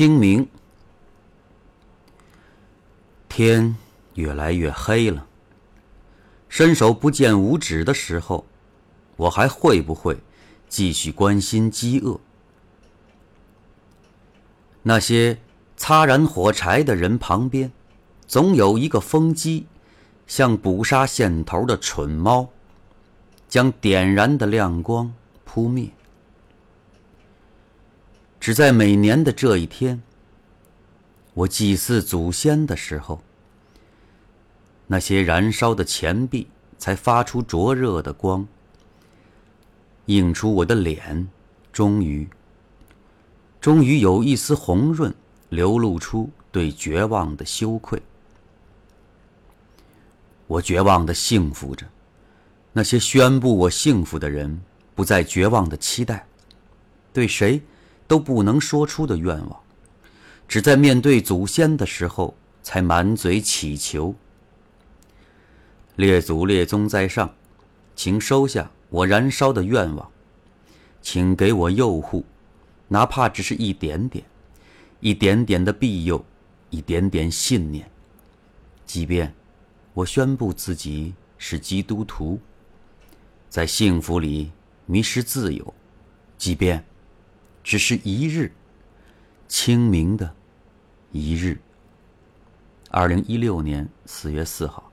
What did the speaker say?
清明，天越来越黑了。伸手不见五指的时候，我还会不会继续关心饥饿？那些擦燃火柴的人旁边，总有一个风机，像捕杀线头的蠢猫，将点燃的亮光扑灭。只在每年的这一天，我祭祀祖先的时候，那些燃烧的钱币才发出灼热的光，映出我的脸，终于，终于有一丝红润，流露出对绝望的羞愧。我绝望的幸福着，那些宣布我幸福的人，不再绝望的期待，对谁？都不能说出的愿望，只在面对祖先的时候才满嘴乞求。列祖列宗在上，请收下我燃烧的愿望，请给我佑护，哪怕只是一点点，一点点的庇佑，一点点信念。即便我宣布自己是基督徒，在幸福里迷失自由，即便。只是一日，清明的一日。二零一六年四月四号。